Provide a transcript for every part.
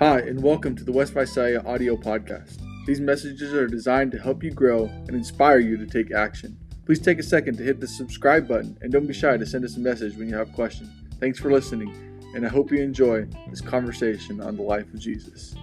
Hi, and welcome to the West Visalia audio podcast. These messages are designed to help you grow and inspire you to take action. Please take a second to hit the subscribe button and don't be shy to send us a message when you have questions. Thanks for listening, and I hope you enjoy this conversation on the life of Jesus.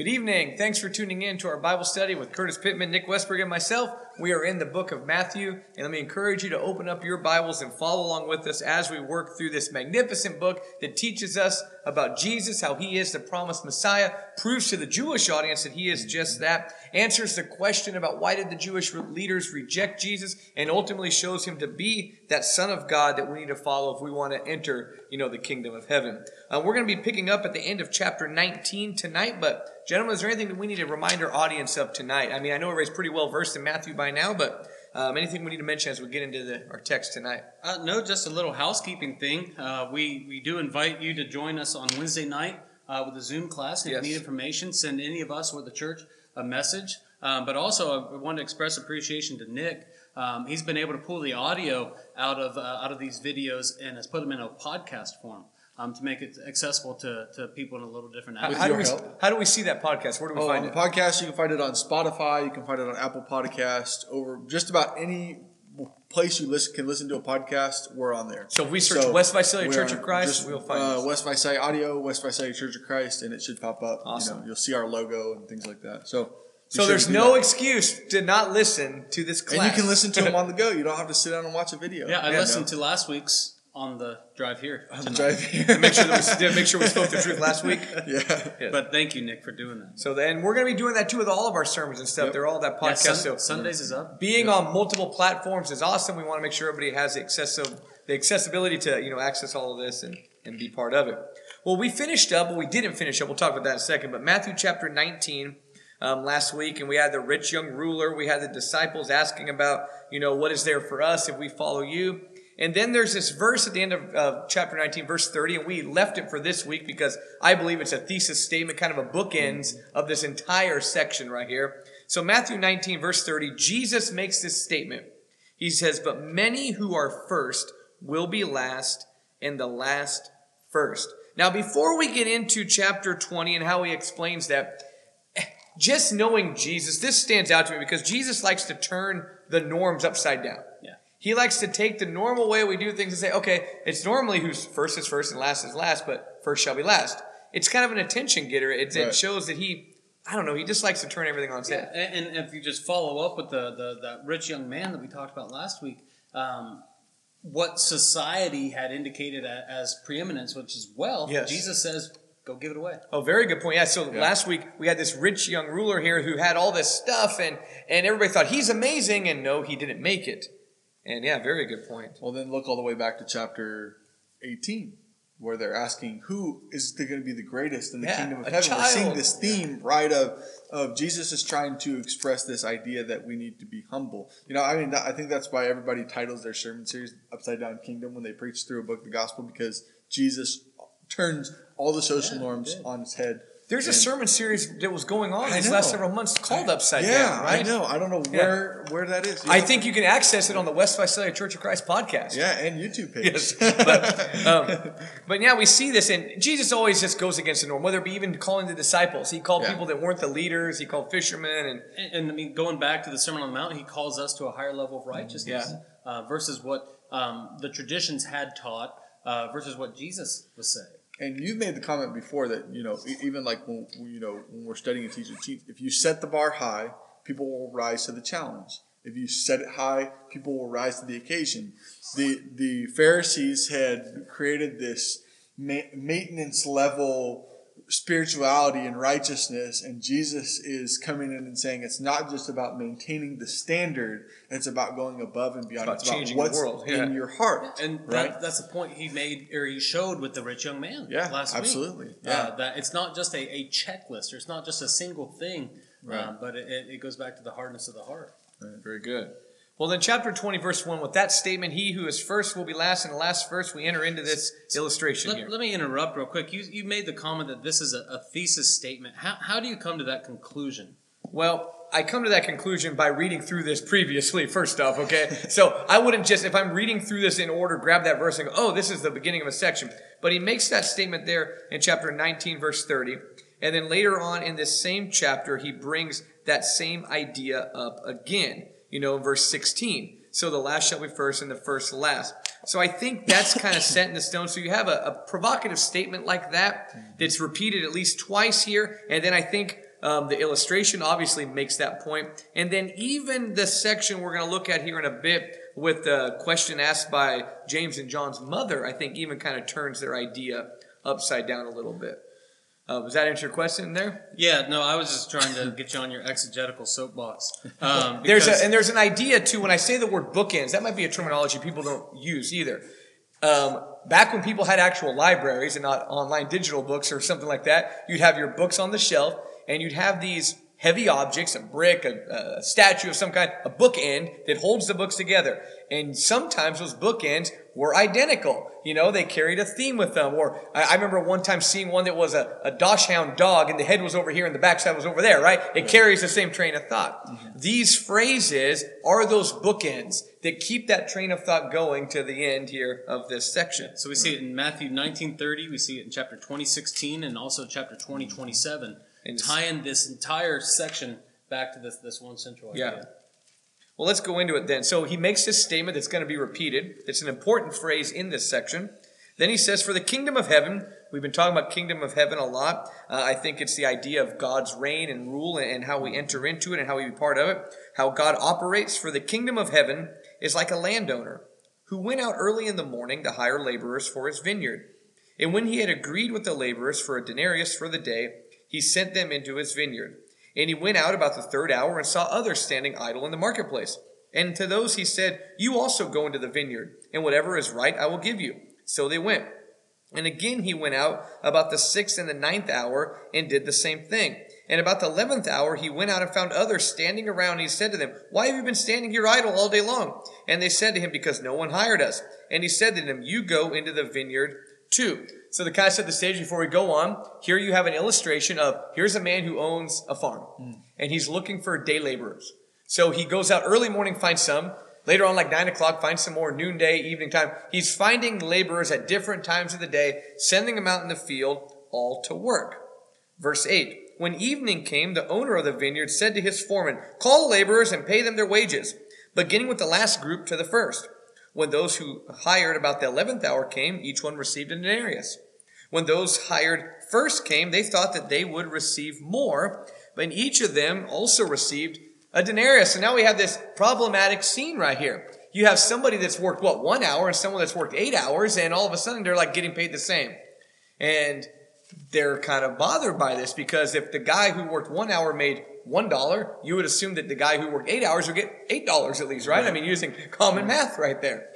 Good evening. Thanks for tuning in to our Bible study with Curtis Pittman, Nick Westberg, and myself. We are in the book of Matthew, and let me encourage you to open up your Bibles and follow along with us as we work through this magnificent book that teaches us about Jesus, how he is the promised Messiah, proves to the Jewish audience that he is just that, answers the question about why did the Jewish leaders reject Jesus, and ultimately shows him to be that Son of God that we need to follow if we want to enter, you know, the kingdom of heaven. Uh, we're going to be picking up at the end of chapter 19 tonight, but Gentlemen, is there anything that we need to remind our audience of tonight? I mean, I know everybody's pretty well versed in Matthew by now, but um, anything we need to mention as we get into the, our text tonight? Uh, no, just a little housekeeping thing. Uh, we, we do invite you to join us on Wednesday night uh, with a Zoom class. If yes. you need information, send any of us or the church a message. Um, but also, I want to express appreciation to Nick. Um, he's been able to pull the audio out of uh, out of these videos and has put them in a podcast form um, to make it accessible to, to people in a little different how, how do we, how do we see that podcast? Where do we oh, find it? podcast, you can find it on Spotify. You can find it on Apple Podcast. Over just about any place you listen can listen to a podcast, we're on there. So if we search so West Visalia Church of Christ, just, we'll find uh, West Visalia Audio, West Visalia Church of Christ, and it should pop up. Awesome. You know, you'll see our logo and things like that. So. So there's no that. excuse to not listen to this class. And you can listen to them on the go. You don't have to sit down and watch a video. Yeah, I yeah, listened no. to last week's on the drive here. On the drive here. make sure that we make sure we spoke the truth last week. Yeah. yeah. But thank you, Nick, for doing that. So then we're going to be doing that too with all of our sermons and stuff. Yep. They're all that podcast. Yeah, Sun- so Sundays is up. Being yep. on multiple platforms is awesome. We want to make sure everybody has the accessible the accessibility to you know access all of this and and be part of it. Well, we finished up. Well, we didn't finish up. We'll talk about that in a second. But Matthew chapter 19. Um, last week, and we had the rich young ruler. We had the disciples asking about, you know, what is there for us if we follow you? And then there's this verse at the end of chapter 19, verse 30, and we left it for this week because I believe it's a thesis statement, kind of a bookends of this entire section right here. So Matthew 19, verse 30, Jesus makes this statement. He says, But many who are first will be last, and the last first. Now, before we get into chapter 20 and how he explains that, just knowing Jesus, this stands out to me because Jesus likes to turn the norms upside down. Yeah. He likes to take the normal way we do things and say, okay, it's normally who's first is first and last is last, but first shall be last. It's kind of an attention getter. It, right. it shows that he, I don't know, he just likes to turn everything on its head. Yeah, and, and, if you just follow up with the, the that rich young man that we talked about last week, um, what society had indicated as preeminence, which is wealth, yes. Jesus says, go give it away. Oh, very good point. Yeah. So yeah. last week we had this rich young ruler here who had all this stuff, and and everybody thought he's amazing, and no, he didn't make it. And yeah, very good point. Well, then look all the way back to chapter 18, where they're asking who is going to be the greatest in the yeah, kingdom of heaven. Child. We're seeing this theme, yeah. right, of, of Jesus is trying to express this idea that we need to be humble. You know, I mean, I think that's why everybody titles their sermon series Upside Down Kingdom when they preach through a book of the gospel, because Jesus turns all the social yeah, norms on its head there's a sermon series that was going on these last several months called I, Upside yeah, Down, right? I know. I don't know where yeah. where that is. I think you can access it on the West Visalia Church of Christ podcast. Yeah, and YouTube page. yes. But, um, but yeah, we see this, and Jesus always just goes against the norm, whether it be even calling the disciples. He called yeah. people that weren't the leaders. He called fishermen, and, and, and I mean, going back to the Sermon on the Mount, he calls us to a higher level of righteousness yeah. uh, versus what um, the traditions had taught uh, versus what Jesus was saying and you've made the comment before that you know even like when you know when we're studying and teaching, if you set the bar high, people will rise to the challenge. If you set it high, people will rise to the occasion. The the Pharisees had created this maintenance level spirituality and righteousness and Jesus is coming in and saying it's not just about maintaining the standard it's about going above and beyond it's about, it's about what's world. Yeah. in your heart and right? that, that's the point he made or he showed with the rich young man yeah last absolutely week. yeah uh, that it's not just a, a checklist or it's not just a single thing right. Um, but it, it goes back to the hardness of the heart right. very good well, then, chapter 20, verse 1, with that statement, he who is first will be last, and the last first, we enter into this illustration let, here. Let me interrupt real quick. You, you made the comment that this is a, a thesis statement. How, how do you come to that conclusion? Well, I come to that conclusion by reading through this previously, first off, okay? so I wouldn't just, if I'm reading through this in order, grab that verse and go, oh, this is the beginning of a section. But he makes that statement there in chapter 19, verse 30. And then later on in this same chapter, he brings that same idea up again, you know, verse 16. So the last shall be first and the first last. So I think that's kind of set in the stone. So you have a, a provocative statement like that that's repeated at least twice here. And then I think um, the illustration obviously makes that point. And then even the section we're going to look at here in a bit with the question asked by James and John's mother, I think even kind of turns their idea upside down a little bit. Uh, was that answer your question there? Yeah, no, I was just trying to get you on your exegetical soapbox. Um, there's a, and there's an idea too. When I say the word bookends, that might be a terminology people don't use either. Um, back when people had actual libraries and not online digital books or something like that, you'd have your books on the shelf, and you'd have these heavy objects, a brick, a, a, statue of some kind, a bookend that holds the books together. And sometimes those bookends were identical. You know, they carried a theme with them. Or I, I remember one time seeing one that was a, a Dachshund dog and the head was over here and the backside was over there, right? It carries the same train of thought. Mm-hmm. These phrases are those bookends that keep that train of thought going to the end here of this section. So we see it in Matthew 1930, we see it in chapter 2016 and also chapter 2027 and tying this entire section back to this this one central idea. Yeah. Well, let's go into it then. So he makes this statement that's going to be repeated. It's an important phrase in this section. Then he says, "For the kingdom of heaven." We've been talking about kingdom of heaven a lot. Uh, I think it's the idea of God's reign and rule and how we enter into it and how we be part of it. How God operates. For the kingdom of heaven is like a landowner who went out early in the morning to hire laborers for his vineyard. And when he had agreed with the laborers for a denarius for the day, he sent them into his vineyard. And he went out about the third hour and saw others standing idle in the marketplace. And to those he said, You also go into the vineyard, and whatever is right I will give you. So they went. And again he went out about the sixth and the ninth hour and did the same thing. And about the eleventh hour he went out and found others standing around. And he said to them, Why have you been standing here idle all day long? And they said to him, Because no one hired us. And he said to them, You go into the vineyard too. So the of set the stage before we go on. Here you have an illustration of here's a man who owns a farm mm. and he's looking for day laborers. So he goes out early morning, finds some. Later on, like nine o'clock, finds some more noonday, evening time. He's finding laborers at different times of the day, sending them out in the field, all to work. Verse 8. When evening came, the owner of the vineyard said to his foreman, Call the laborers and pay them their wages, beginning with the last group to the first. When those who hired about the eleventh hour came, each one received a denarius. When those hired first came, they thought that they would receive more, but each of them also received a denarius. And now we have this problematic scene right here. You have somebody that's worked, what, one hour and someone that's worked eight hours, and all of a sudden they're like getting paid the same. And they're kind of bothered by this because if the guy who worked one hour made one dollar, you would assume that the guy who worked eight hours would get eight dollars at least, right? I mean, using common math right there.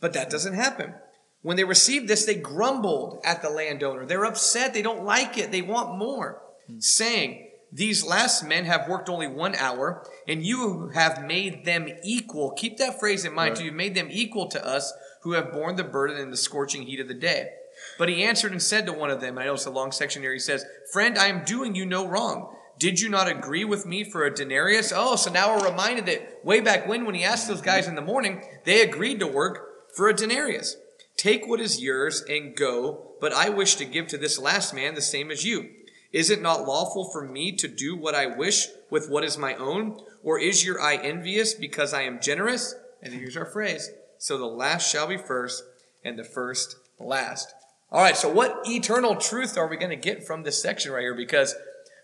But that doesn't happen. When they received this, they grumbled at the landowner. They're upset. They don't like it. They want more, hmm. saying, These last men have worked only one hour, and you have made them equal. Keep that phrase in mind. Right. You've made them equal to us who have borne the burden in the scorching heat of the day. But he answered and said to one of them, I know it's a long section here, he says, Friend, I am doing you no wrong. Did you not agree with me for a denarius? Oh, so now we're reminded that way back when, when he asked those guys in the morning, they agreed to work for a denarius. Take what is yours and go, but I wish to give to this last man the same as you. Is it not lawful for me to do what I wish with what is my own? Or is your eye envious because I am generous? And here's our phrase. So the last shall be first and the first last. All right. So what eternal truth are we going to get from this section right here? Because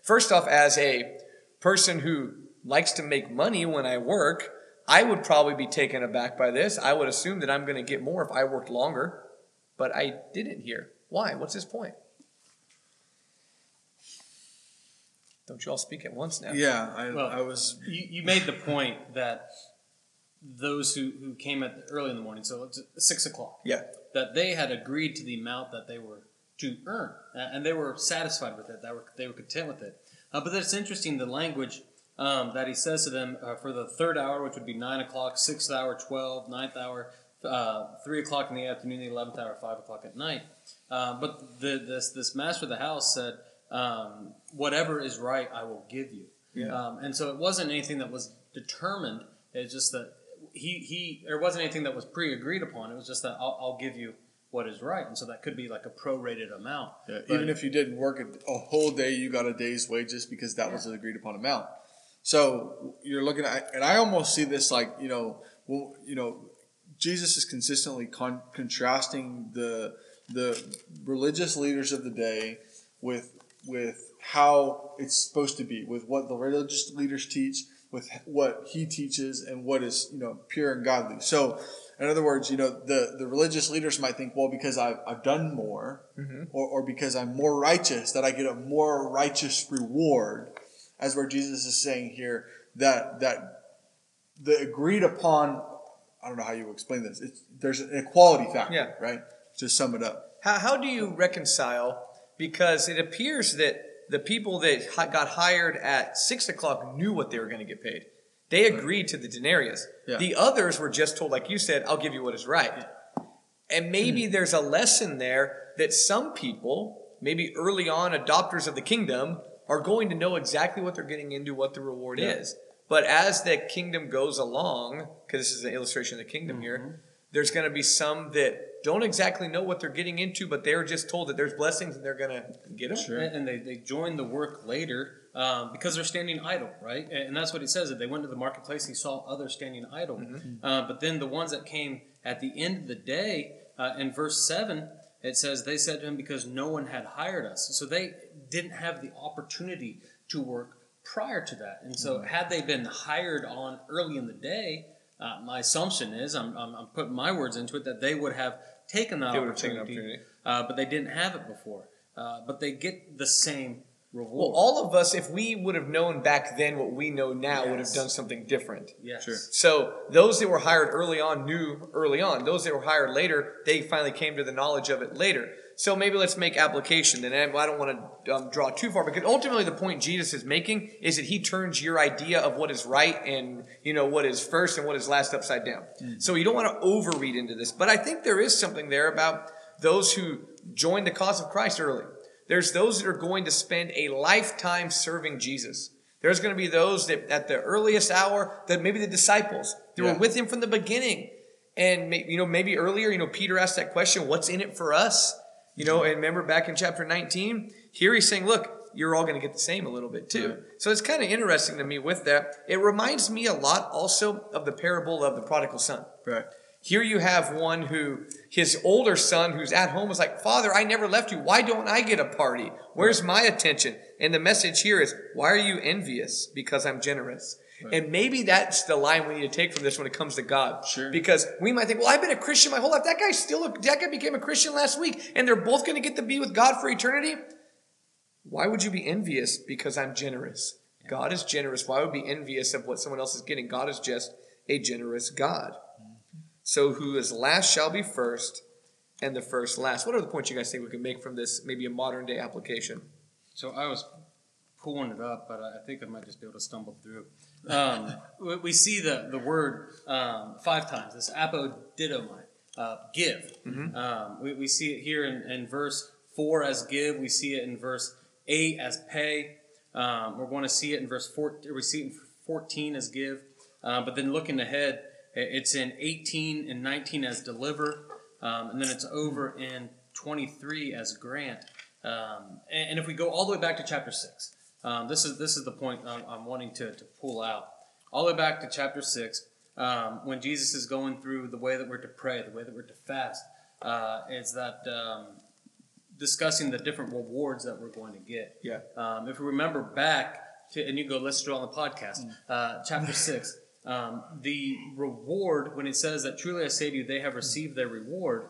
First off, as a person who likes to make money when I work, I would probably be taken aback by this. I would assume that I'm going to get more if I worked longer, but I didn't here. Why? What's his point? Don't you all speak at once now? Yeah, I, well, I was. You, you made the point that those who, who came at early in the morning, so it's six o'clock. Yeah. That they had agreed to the amount that they were to earn, and they were satisfied with it. They were they were content with it. Uh, but it's interesting the language um, that he says to them uh, for the third hour, which would be nine o'clock, sixth hour, twelve, ninth hour, uh, three o'clock in the afternoon, the eleventh hour, five o'clock at night. Uh, but the, this this master of the house said, um, "Whatever is right, I will give you." Yeah. Um, and so it wasn't anything that was determined. It's just that he he there wasn't anything that was pre agreed upon. It was just that I'll, I'll, give you what is right, and so that could be like a prorated amount. Yeah, even if you didn't work a, a, whole day, you got a day's wages because that yeah. was an agreed upon amount. So you're looking at, and I almost see this like you know, well, you know, Jesus is consistently con- contrasting the the religious leaders of the day with with how it's supposed to be, with what the religious leaders teach, with what he teaches, and what is you know pure and godly. So, in other words, you know the the religious leaders might think, well, because I've, I've done more, mm-hmm. or, or because I'm more righteous, that I get a more righteous reward. As where Jesus is saying here that that the agreed upon I don't know how you explain this. It's, there's an equality factor, yeah. right? To sum it up. How, how do you reconcile? Because it appears that the people that got hired at six o'clock knew what they were going to get paid. They agreed to the denarius. Yeah. The others were just told, like you said, I'll give you what is right. And maybe mm. there's a lesson there that some people, maybe early on adopters of the kingdom, are going to know exactly what they're getting into, what the reward yeah. is. But as the kingdom goes along, because this is an illustration of the kingdom mm-hmm. here, there's going to be some that don't exactly know what they're getting into, but they're just told that there's blessings and they're going to get them. Sure. And they, they join the work later um, because they're standing idle, right? And that's what he says that they went to the marketplace, he saw others standing idle. Mm-hmm. Uh, but then the ones that came at the end of the day, uh, in verse 7, it says, They said to him, Because no one had hired us. So they didn't have the opportunity to work prior to that. And so, mm-hmm. had they been hired on early in the day, uh, my assumption is, I'm, I'm, I'm, putting my words into it, that they would have taken that opportunity, opportunity. Uh, but they didn't have it before. Uh, but they get the same reward. Well, all of us, if we would have known back then what we know now, yes. would have done something different. Yes. Sure. So those that were hired early on knew early on. Those that were hired later, they finally came to the knowledge of it later. So maybe let's make application. Then and I don't want to um, draw too far because ultimately the point Jesus is making is that he turns your idea of what is right and you know what is first and what is last upside down. Mm. So you don't want to overread into this. But I think there is something there about those who joined the cause of Christ early. There's those that are going to spend a lifetime serving Jesus. There's going to be those that at the earliest hour, that maybe the disciples, that yeah. were with him from the beginning. And you know, maybe earlier, you know, Peter asked that question, what's in it for us? You know, and remember back in chapter 19, here he's saying, look, you're all going to get the same a little bit too. Right. So it's kind of interesting to me with that. It reminds me a lot also of the parable of the prodigal son. Right. Here you have one who, his older son who's at home was like, Father, I never left you. Why don't I get a party? Where's my attention? And the message here is, why are you envious? Because I'm generous. Right. And maybe that's the line we need to take from this when it comes to God. Sure. Because we might think, well, I've been a Christian my whole life. That guy still, that guy became a Christian last week, and they're both going to get to be with God for eternity. Why would you be envious? Because I'm generous. God is generous. Why would be envious of what someone else is getting? God is just a generous God. So who is last shall be first, and the first last. What are the points you guys think we can make from this? Maybe a modern day application. So I was pulling it up, but I think I might just be able to stumble through. Um, we see the, the word um, five times, this apodidomai, uh, give. Mm-hmm. Um, we, we see it here in, in, verse 4 as give. We see it in verse 8 as pay. Um, we're going to see it in verse 4, we see it in 14 as give. Uh, but then looking ahead, it's in 18 and 19 as deliver. Um, and then it's over in 23 as grant. Um, and, and if we go all the way back to chapter 6, um, this is this is the point I'm, I'm, wanting to, to pull out. All the way back to chapter six, um, when Jesus is going through the way that we're to pray, the way that we're to fast, uh, is that um, discussing the different rewards that we're going to get. Yeah. Um, if we remember back to, and you go listen to it on the podcast, mm. uh, chapter six, um, the reward when it says that truly I say to you, they have received their reward.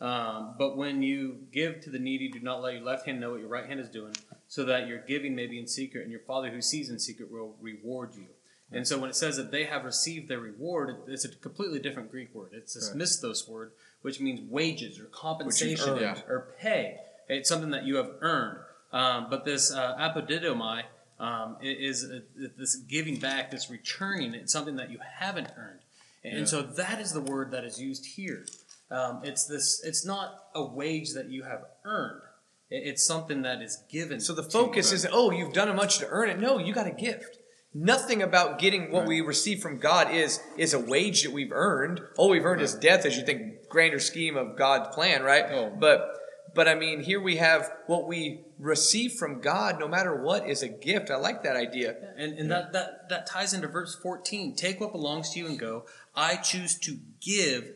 Um, but when you give to the needy, do not let your left hand know what your right hand is doing, so that your giving may be in secret, and your Father who sees in secret will reward you. And so when it says that they have received their reward, it's a completely different Greek word. It's this right. misthos word, which means wages or compensation or pay. It's something that you have earned. Um, but this uh, apodidomai um, is a, this giving back, this returning. It's something that you haven't earned. And yeah. so that is the word that is used here. Um, it's this. It's not a wage that you have earned. It's something that is given. So the focus isn't, oh, you've done much to earn it. No, you got a gift. nothing about getting what right. we receive from God is is a wage that we've earned. All we've earned right. is death, as you think grander scheme of God's plan, right? Oh. But but I mean, here we have what we receive from God, no matter what, is a gift. I like that idea. And, and that, that, that ties into verse 14. Take what belongs to you and go. I choose to give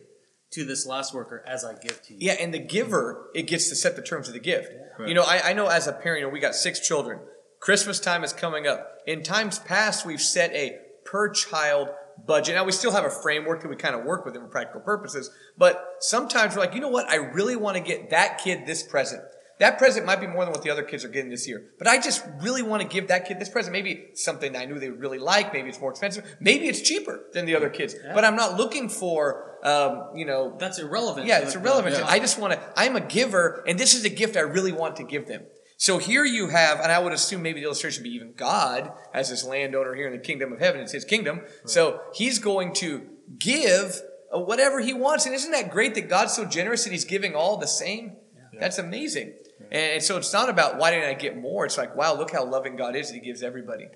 to this last worker as I give to you. Yeah, and the giver, it gets to set the terms of the gift. Yeah. You know, I, I know as a parent, you know, we got six children. Christmas time is coming up. In times past, we've set a per child budget. Now we still have a framework that we kind of work with for practical purposes, but sometimes we're like, you know what? I really want to get that kid this present. That present might be more than what the other kids are getting this year, but I just really want to give that kid this present. Maybe it's something I knew they would really like. Maybe it's more expensive. Maybe it's cheaper than the other kids. Yeah. But I'm not looking for, um, you know, that's irrelevant. Yeah, it's irrelevant. Yeah. I just want to. I'm a giver, and this is a gift I really want to give them. So here you have, and I would assume maybe the illustration would be even God as this landowner here in the kingdom of heaven. It's his kingdom. Right. So he's going to give uh, whatever he wants. And isn't that great that God's so generous that he's giving all the same? Yeah. That's amazing. Yeah. And so it's not about why didn't I get more? It's like, wow, look how loving God is that he gives everybody.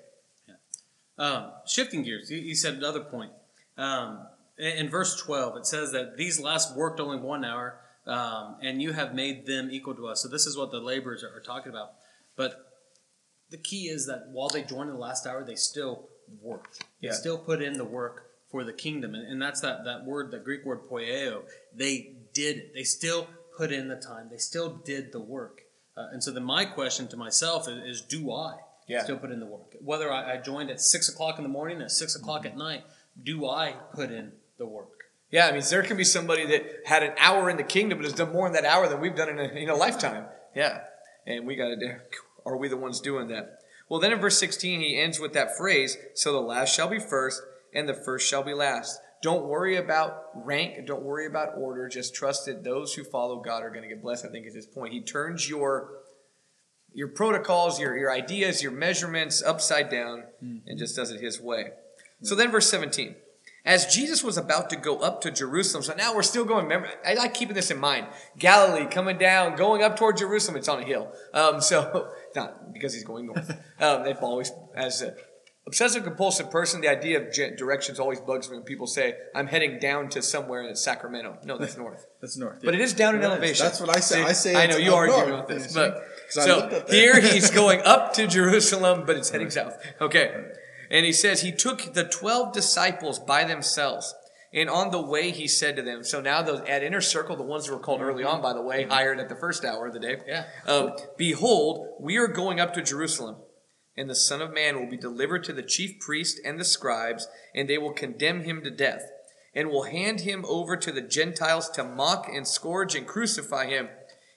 Yeah. Um, shifting gears, you, said another point. Um, in, in verse 12, it says that these last worked only one hour um, and you have made them equal to us. So this is what the laborers are, are, talking about. But the key is that while they joined in the last hour, they still worked. They yeah. still put in the work for the kingdom, and, and that's that that word, the Greek word poieo. They did it. They still put in the time. They still did the work. Uh, and so then my question to myself is, is do I yeah. still put in the work? Whether I, I, joined at six o'clock in the morning, at six o'clock mm-hmm. at night, do I put in the work? Yeah, I mean, there can be somebody that had an hour in the kingdom but has done more in that hour than we've done in a, in a lifetime. Yeah, and we got to. Are we the ones doing that? Well, then in verse 16, he ends with that phrase So the last shall be first, and the first shall be last. Don't worry about rank. Don't worry about order. Just trust that those who follow God are going to get blessed. I think is his point. He turns your your protocols, your, your ideas, your measurements upside down mm-hmm. and just does it his way. So then, verse 17. As Jesus was about to go up to Jerusalem, so now we're still going. Remember, I like keeping this in mind. Galilee coming down, going up toward Jerusalem. It's on a hill. Um, so not because he's going north. Um, they've always, as a obsessive compulsive person, the idea of directions always bugs me when people say, "I'm heading down to somewhere in Sacramento." No, that's north. that's north. Yeah. But it is down in elevation. That's what I say. I say. I know you argue with this, but so here he's going up to Jerusalem, but it's heading south. Okay. And he says, He took the 12 disciples by themselves. And on the way, he said to them, so now those at inner circle, the ones that were called early on, by the way, hired at the first hour of the day. Yeah. Um, Behold, we are going up to Jerusalem, and the Son of Man will be delivered to the chief priest and the scribes, and they will condemn him to death, and will hand him over to the Gentiles to mock and scourge and crucify him.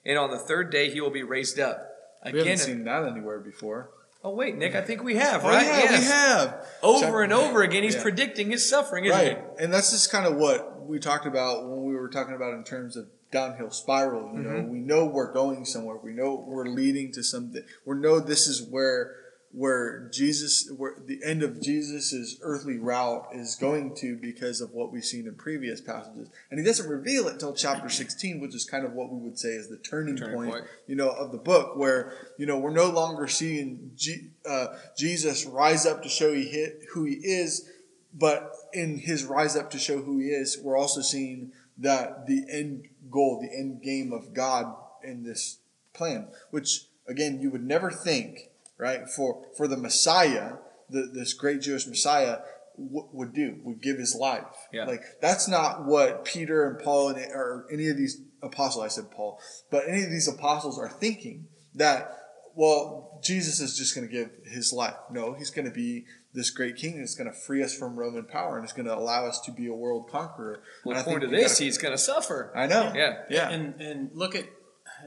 And on the third day, he will be raised up. Again, we haven't seen that anywhere before. Oh wait, Nick, I think we have, oh, right? Yeah, yes. we have. Over and over again, he's yeah. predicting his suffering, isn't right. he? And that's just kind of what we talked about when we were talking about in terms of downhill spiral. You mm-hmm. know, we know we're going somewhere. We know we're leading to something. We know this is where where Jesus, where the end of Jesus's earthly route is going to because of what we've seen in previous passages. And he doesn't reveal it until chapter 16, which is kind of what we would say is the turning, turning point, point, you know, of the book where, you know, we're no longer seeing G, uh, Jesus rise up to show he hit, who he is, but in his rise up to show who he is, we're also seeing that the end goal, the end game of God in this plan, which again, you would never think right? For for the Messiah, the, this great Jewish Messiah w- would do, would give his life. Yeah. Like that's not what Peter and Paul and or any of these apostles, I said Paul, but any of these apostles are thinking that well, Jesus is just going to give his life. No, he's going to be this great king that's going to free us from Roman power and is going to allow us to be a world conqueror. Well, according to this, gotta, he's going to suffer. I know. Yeah. Yeah. And, and look at,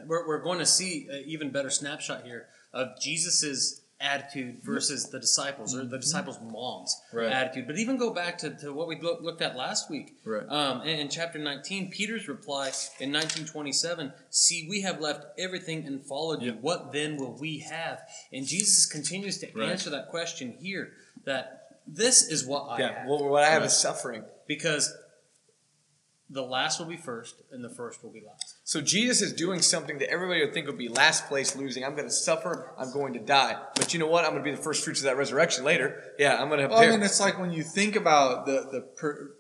we're, we're going to see an even better snapshot here of Jesus's attitude versus the disciples or the mm-hmm. disciples' moms' right. attitude. But even go back to, to what we look, looked at last week. Right. Um, in, in, chapter 19, Peter's reply in 1927 See, we have left everything and followed you. Yep. What then will we have? And Jesus continues to right. answer that question here that this is what I yeah, have. What I have is suffering. Because the last will be first, and the first will be last. So Jesus is doing something that everybody would think would be last place losing. I'm going to suffer. I'm going to die. But you know what? I'm going to be the first fruits of that resurrection later. Yeah, I'm going to. Well, I mean, it's like when you think about the the per,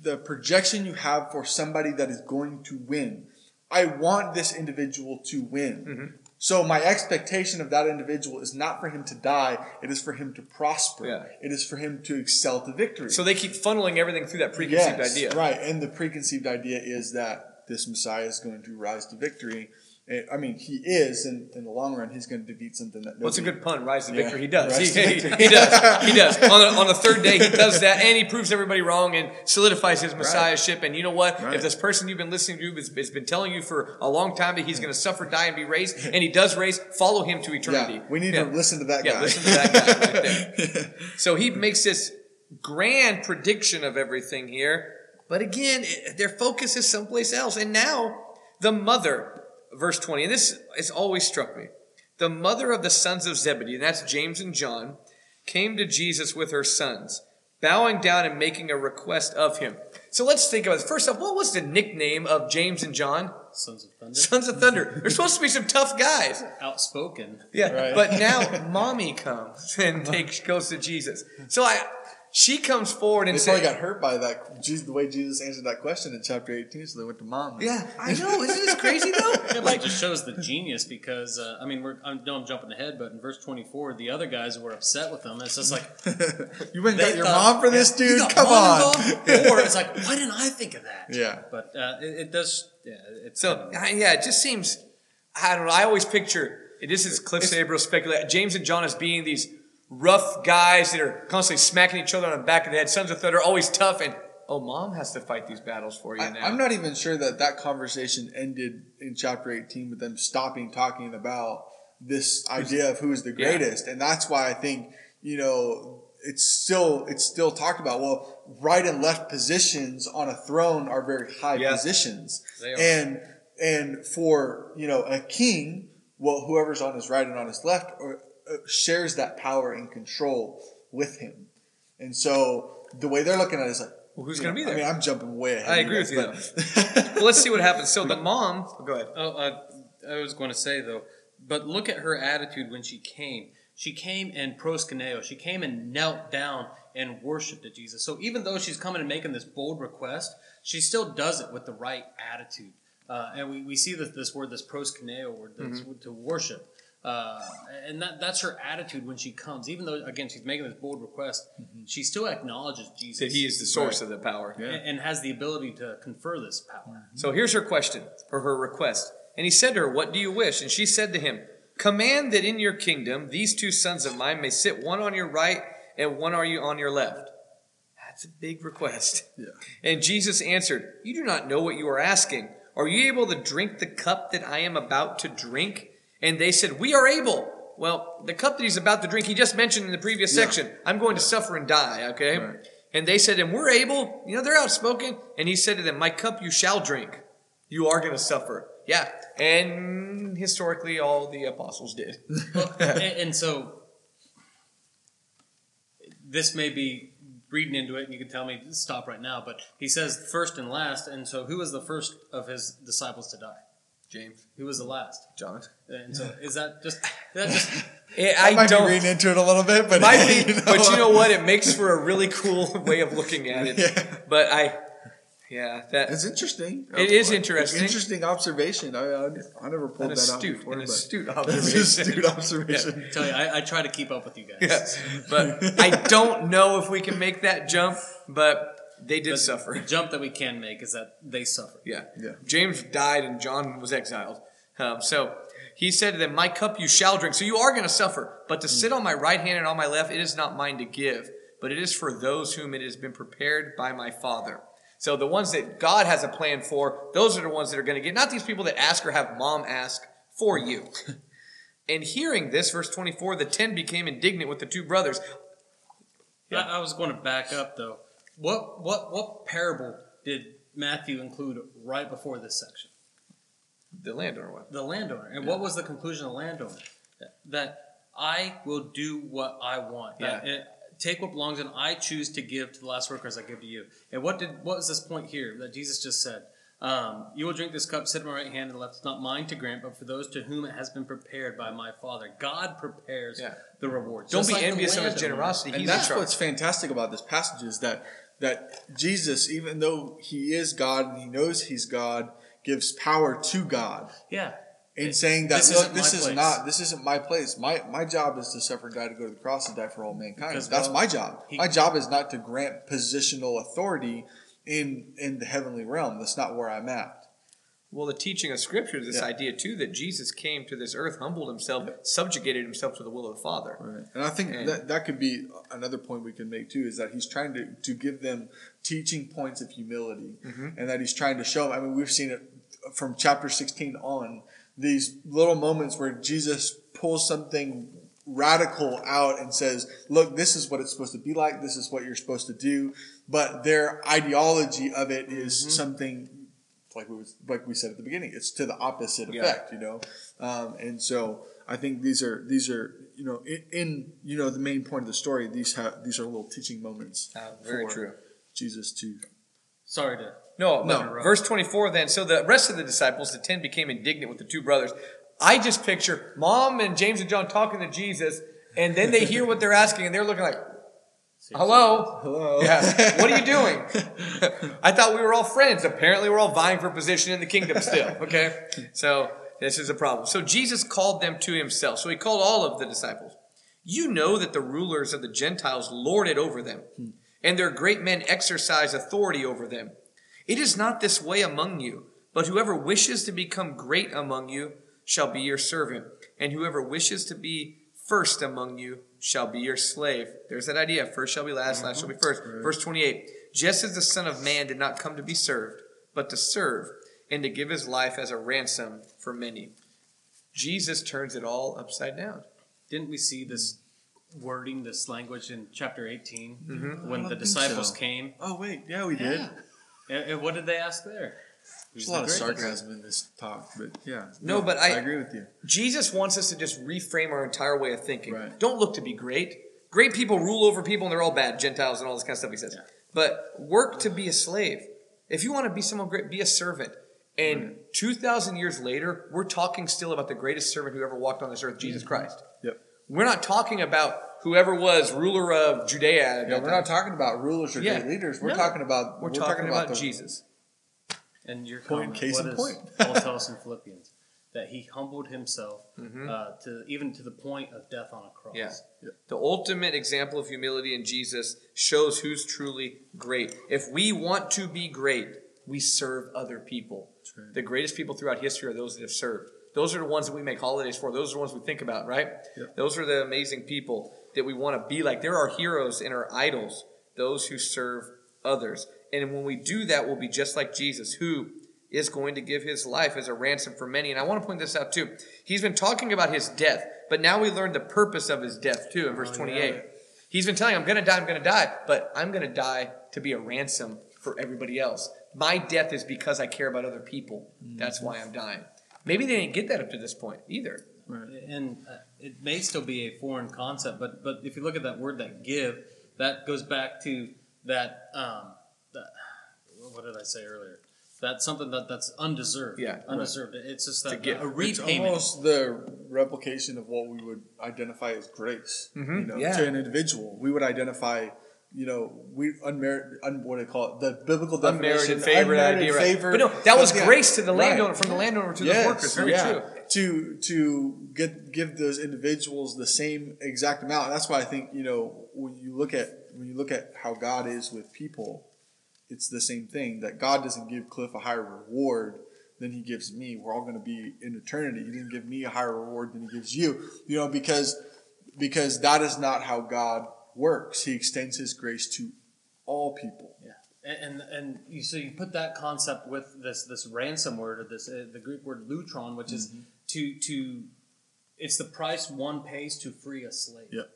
the projection you have for somebody that is going to win. I want this individual to win. Mm-hmm. So my expectation of that individual is not for him to die; it is for him to prosper. Yeah. It is for him to excel to victory. So they keep funneling everything through that preconceived yes, idea, right? And the preconceived idea is that this Messiah is going to rise to victory, I mean, he is, and in the long run, he's going to defeat something that. What's well, a good pun? Rise to victory. Yeah. He does. He, he, he, does. He does. On the, on the third day, he does that, and he proves everybody wrong and solidifies his messiahship. Right. And you know what? Right. If this person you've been listening to has, has, been telling you for a long time that he's going to suffer, die, and be raised, and he does raise, follow him to eternity. Yeah, we need yeah. to listen to that guy. Yeah, listen to that guy right So he makes this grand prediction of everything here, but again, their focus is someplace else. And now the mother verse 20, and this has always struck me. The mother of the sons of Zebedee, and that's James and John, came to Jesus with her sons, bowing down and making a request of him. So let's think about it. First off, what was the nickname of James and John? Sons of Thunder. Sons of Thunder. They're supposed to be some tough guys. Outspoken. Yeah. Right. But now mommy comes and takes, goes to Jesus. So I, she comes forward and they says, probably got hurt by that. The way Jesus answered that question in chapter 18, so they went to mom. Yeah, I know. Isn't this crazy though? It like, just shows the genius because uh, I mean, we're I know I'm jumping ahead, but in verse 24, the other guys were upset with them. It's just like you went got your thought, mom for this, dude. Come on. or it's like, why didn't I think of that? Yeah, but uh, it, it, does. Yeah, it's so kind of, yeah. It just seems. I don't know. I always picture this is Cliff Sabro speculate James and John as being these rough guys that are constantly smacking each other on the back of the head. Sons of Thunder are always tough, and oh, mom has to fight these battles for you I, now. I'm not even sure that that conversation ended in chapter 18 with them stopping talking about this idea of who is the greatest, yeah. and that's why I think you know it's still it's still talked about. Well, right and left positions on a throne are very high yeah. positions, and and for you know a king, well, whoever's on his right and on his left, or shares that power and control with him. And so the way they're looking at it is like, well, who's going to be there? I mean, I'm jumping way ahead. I agree with you. well, let's see what happens. So the mom, oh, go ahead. Oh, uh, I was going to say though, but look at her attitude when she came. She came and proskuneo. She came and knelt down and worshipped at Jesus. So even though she's coming and making this bold request, she still does it with the right attitude. Uh, and we, we see that this word, this proskuneo word, mm-hmm. to worship. Uh, and that, that's her attitude when she comes. Even though, again, she's making this bold request, mm-hmm. she still acknowledges Jesus. That he is the source right. of the power. Yeah. And, and, has the ability to confer this power. Mm-hmm. So here's her question, or her request. And he said to her, What do you wish? And she said to him, Command that in your kingdom these two sons of mine may sit one on your right and one are you on your left. That's a big request. Yeah. And Jesus answered, You do not know what you are asking. Are you able to drink the cup that I am about to drink? And they said, We are able. Well, the cup that he's about to drink, he just mentioned in the previous yeah. section, I'm going to suffer and die, okay? Right. And they said, And we're able. You know, they're outspoken. And he said to them, My cup you shall drink. You are going to suffer. Yeah. And historically, all the apostles did. well, and, and so this may be reading into it, and you can tell me stop right now. But he says first and last, and so who was the first of his disciples to die? James. Who was the last? John. And so is that just is that just I might don't, be reading into it a little bit, but might be, you know. but you know what? It makes for a really cool way of looking at it. Yeah. But I yeah, that it's interesting. It is interesting. interesting observation. I, I, I never pulled an that astute, out before. An astute observation. astute observation. Yeah. Tell you, I, I, try to keep up with you guys. Yes, but I don't know if we can make that jump. But they did suffer. The jump that we can make is that they suffered. Yeah. Yeah. James died and John was exiled. Um, so he said to them, My cup you shall drink. So you are going to suffer. But to sit on my right hand and on my left, it is not mine to give, but it is for those whom it has been prepared by my Father. So the ones that God has a plan for, those are the ones that are going to get, not these people that ask or have mom ask for you. and hearing this, verse 24, the ten became indignant with the two brothers. Yeah. I, I was going to back up though. What what what parable did Matthew include right before this section? The landowner one. The landowner. And yeah. what was the conclusion of the landowner? That, that I will do what I want. Yeah. It, take what belongs, and I choose to give to the last worker as I give to you. And what did what was this point here that Jesus just said? Um, you will drink this cup, sit at my right hand and left. It's not mine to grant, but for those to whom it has been prepared by my Father. God prepares Yeah. the reward. Don't Just be like envious of his generosity. And He's that's what's fantastic about this passage is that that Jesus, even though he is God and he knows he's God, gives power to God Yeah. in saying that This look, isn't this is place." not this isn't my place. My my job is to suffer and die to go to the cross and die for all mankind. Because, That's well, my job. he- my job is not to grant positional authority in in the heavenly realm. That's not where I'm at. Well, the teaching of Scripture is this Yeah. idea too that Jesus came to this earth, humbled himself, subjugated himself to the will of the Father. Right. And I think And- that that could be another point we can make too is that he's trying to, to give them teaching points of humility Mhm. and that he's trying to show them. I mean, we've seen it from chapter 16 on these little moments where Jesus pulls something radical out and says, look, this is what it's supposed to be like. This is what you're supposed to do. But their ideology of it is Mhm. something like we was, like we said at the beginning, it's to the opposite Yeah. effect, you know. Um, and so I think these are these are you know in, in you know the main point of the story. These have these are little teaching moments. Uh, very for true. Jesus to Sorry to No, No. no. Verse 24 then. So the rest of the disciples, the 10, became indignant with the two brothers. I just picture mom and James and John talking to Jesus, and then they hear what they're asking, and they're looking like, hello? hello. Yeah. What are you doing? I thought we were all friends. Apparently, we're all vying for position in the kingdom still. Okay? So, this is a problem. So, Jesus called them to himself. So, he called all of the disciples. You know that the rulers of the Gentiles lord it over them, and their great men exercise authority over them. It is not this way among you, but whoever wishes to become great among you shall be your servant, and whoever wishes to be first among you shall be your slave. There's that idea. First shall be last, last shall be first. Verse 28 Just as the Son of Man did not come to be served, but to serve, and to give his life as a ransom for many. Jesus turns it all upside down. Didn't we see this wording, this language in chapter 18 Mm-hmm. when the disciples so. came? Oh wait, yeah, we did. Yeah. And, and what did they ask there? There's a lot of sarcasm in this talk, but yeah. No, but I- agree with you. Jesus wants us to just reframe our entire way of thinking. Right. Don't look to be great. Great people rule over people and they're all bad, Gentiles and all this kind of stuff he says. Yeah. But work to be a slave. If you want to be someone great, be a servant. And 2,000 years later, we're talking still about the greatest servant who ever walked on this earth, Jesus mm-hmm. Christ. Yep. We're not talking about whoever was ruler of Judea. Yeah, we're time. not talking about rulers or Yeah. great leaders. We're No. talking about We're, talking, about, the, Jesus. And your Point, comment, case what in does point. Paul tell us in Philippians? That he humbled himself Mhm. uh, to even to the point of death on a cross. Yeah. The ultimate example of humility in Jesus shows who's truly great. If we want to be great, we serve other people. right. The greatest people throughout history are those that have served. Those are the ones that we make holidays for. Those are the ones we think about, right? Yep. Those are the amazing people that we want to be like. They're our heroes and our idols, those who serve others. And when we do that, we'll be just like Jesus, who is going to give his life as a ransom for many. And I want to point this out too. He's been talking about his death, but now we learn the purpose of his death too in verse Oh, 28. He's been telling, I'm going to die, I'm going to die, but I'm going to die to be a ransom for everybody else. My death is because I care about other people. That's why I'm dying. Maybe they didn't get that up to this point either. And uh, it may still be a foreign concept, but but if you look at that word that give, that goes back to that. Um, that what did I say earlier? That's something that that's undeserved. Yeah, undeserved. It's just To that give. a It's almost the replication of what we would identify as grace. Mhm, You know, yeah. to an individual, we would identify, you know, we unmerited, un, what do they call it? The biblical definition, Unmerited favor, unmerited idea, right. favor. But no, that was Yeah, grace to the right. landowner, from the landowner to Yes, the workers. Very yeah. true. To to get give those individuals the same exact amount. That's why I think you know when you look at when you look at how God is with people, it's the same thing. That God doesn't give Cliff a higher reward than He gives me. We're all going to be in eternity. He didn't give me a higher reward than He gives you. You know because because that is not how God works. He extends His grace to all people. And and, and you, so you put that concept with this this ransom word or this uh, the Greek word lutron, which is Mm-hmm. to to it's the price one pays to free a slave. Yep.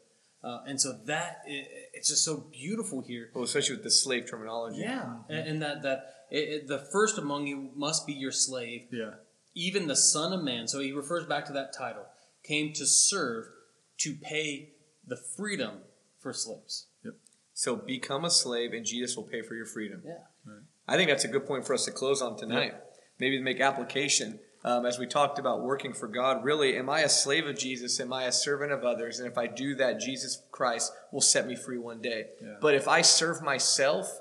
Uh, and so that i it's just so beautiful here. Well, especially with the slave terminology. Yeah, and, and that that it, it, the first among you must be your slave, Yeah. even the Son of Man. So he refers back to that title. Came to serve, to pay the freedom for slaves. Yep. So become a slave, and Jesus will pay for your freedom. Yeah. Right. I think that's a good point for us to close on tonight. Yeah. Maybe to make application. Um, as we talked about working for God, really, am I a slave of Jesus? Am I a servant of others? And if I do that, Jesus Christ will set me free one day. Yeah. But if I serve myself,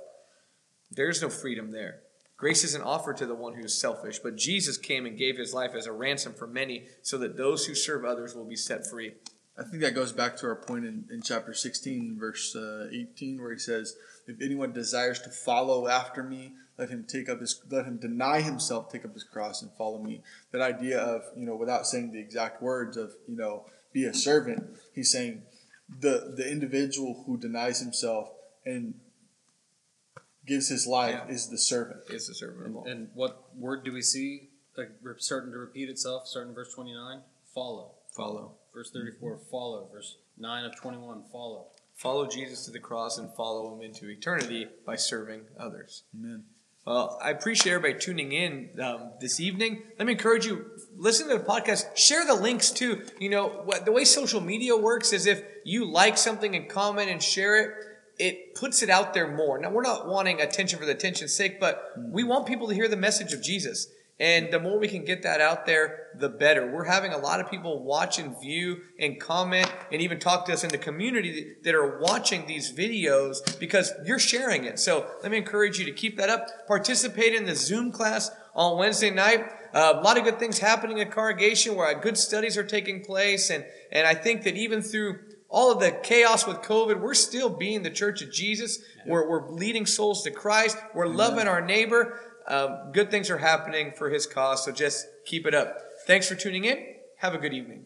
there's no freedom there. Grace isn't offered to the one who is selfish, but Jesus came and gave his life as a ransom for many so that those who serve others will be set free. I think that goes back to our point in, in chapter 16, verse uh, 18, where he says, If anyone desires to follow after me, let him take up his, let him deny himself, take up his cross, and follow me. That idea of, you know, without saying the exact words of, you know, be a servant, he's saying the, the individual who denies himself and gives his life yeah. is the servant. Is the servant. And, and, what word do we see like, starting to repeat itself, starting in verse 29? Follow. Follow. Verse 34, mm-hmm. follow. Verse 9 of 21, follow. Follow Jesus to the cross and follow him into eternity by serving others. Amen. Well, I appreciate everybody tuning in um, this evening. Let me encourage you, listen to the podcast, share the links too. You know, what, the way social media works is if you like something and comment and share it, it puts it out there more. Now, we're not wanting attention for the attention's sake, but we want people to hear the message of Jesus. And the more we can get that out there, the better. We're having a lot of people watch and view and comment and even talk to us in the community that are watching these videos because you're sharing it. So let me encourage you to keep that up. Participate in the Zoom class on Wednesday night. Uh, a lot of good things happening at Congregation where good studies are taking place. And, and I think that even through all of the chaos with COVID, we're still being the church of Jesus. Yeah. We're, we're leading souls to Christ. We're Amen. loving our neighbor. Um, good things are happening for his cause, so just keep it up. Thanks for tuning in. Have a good evening.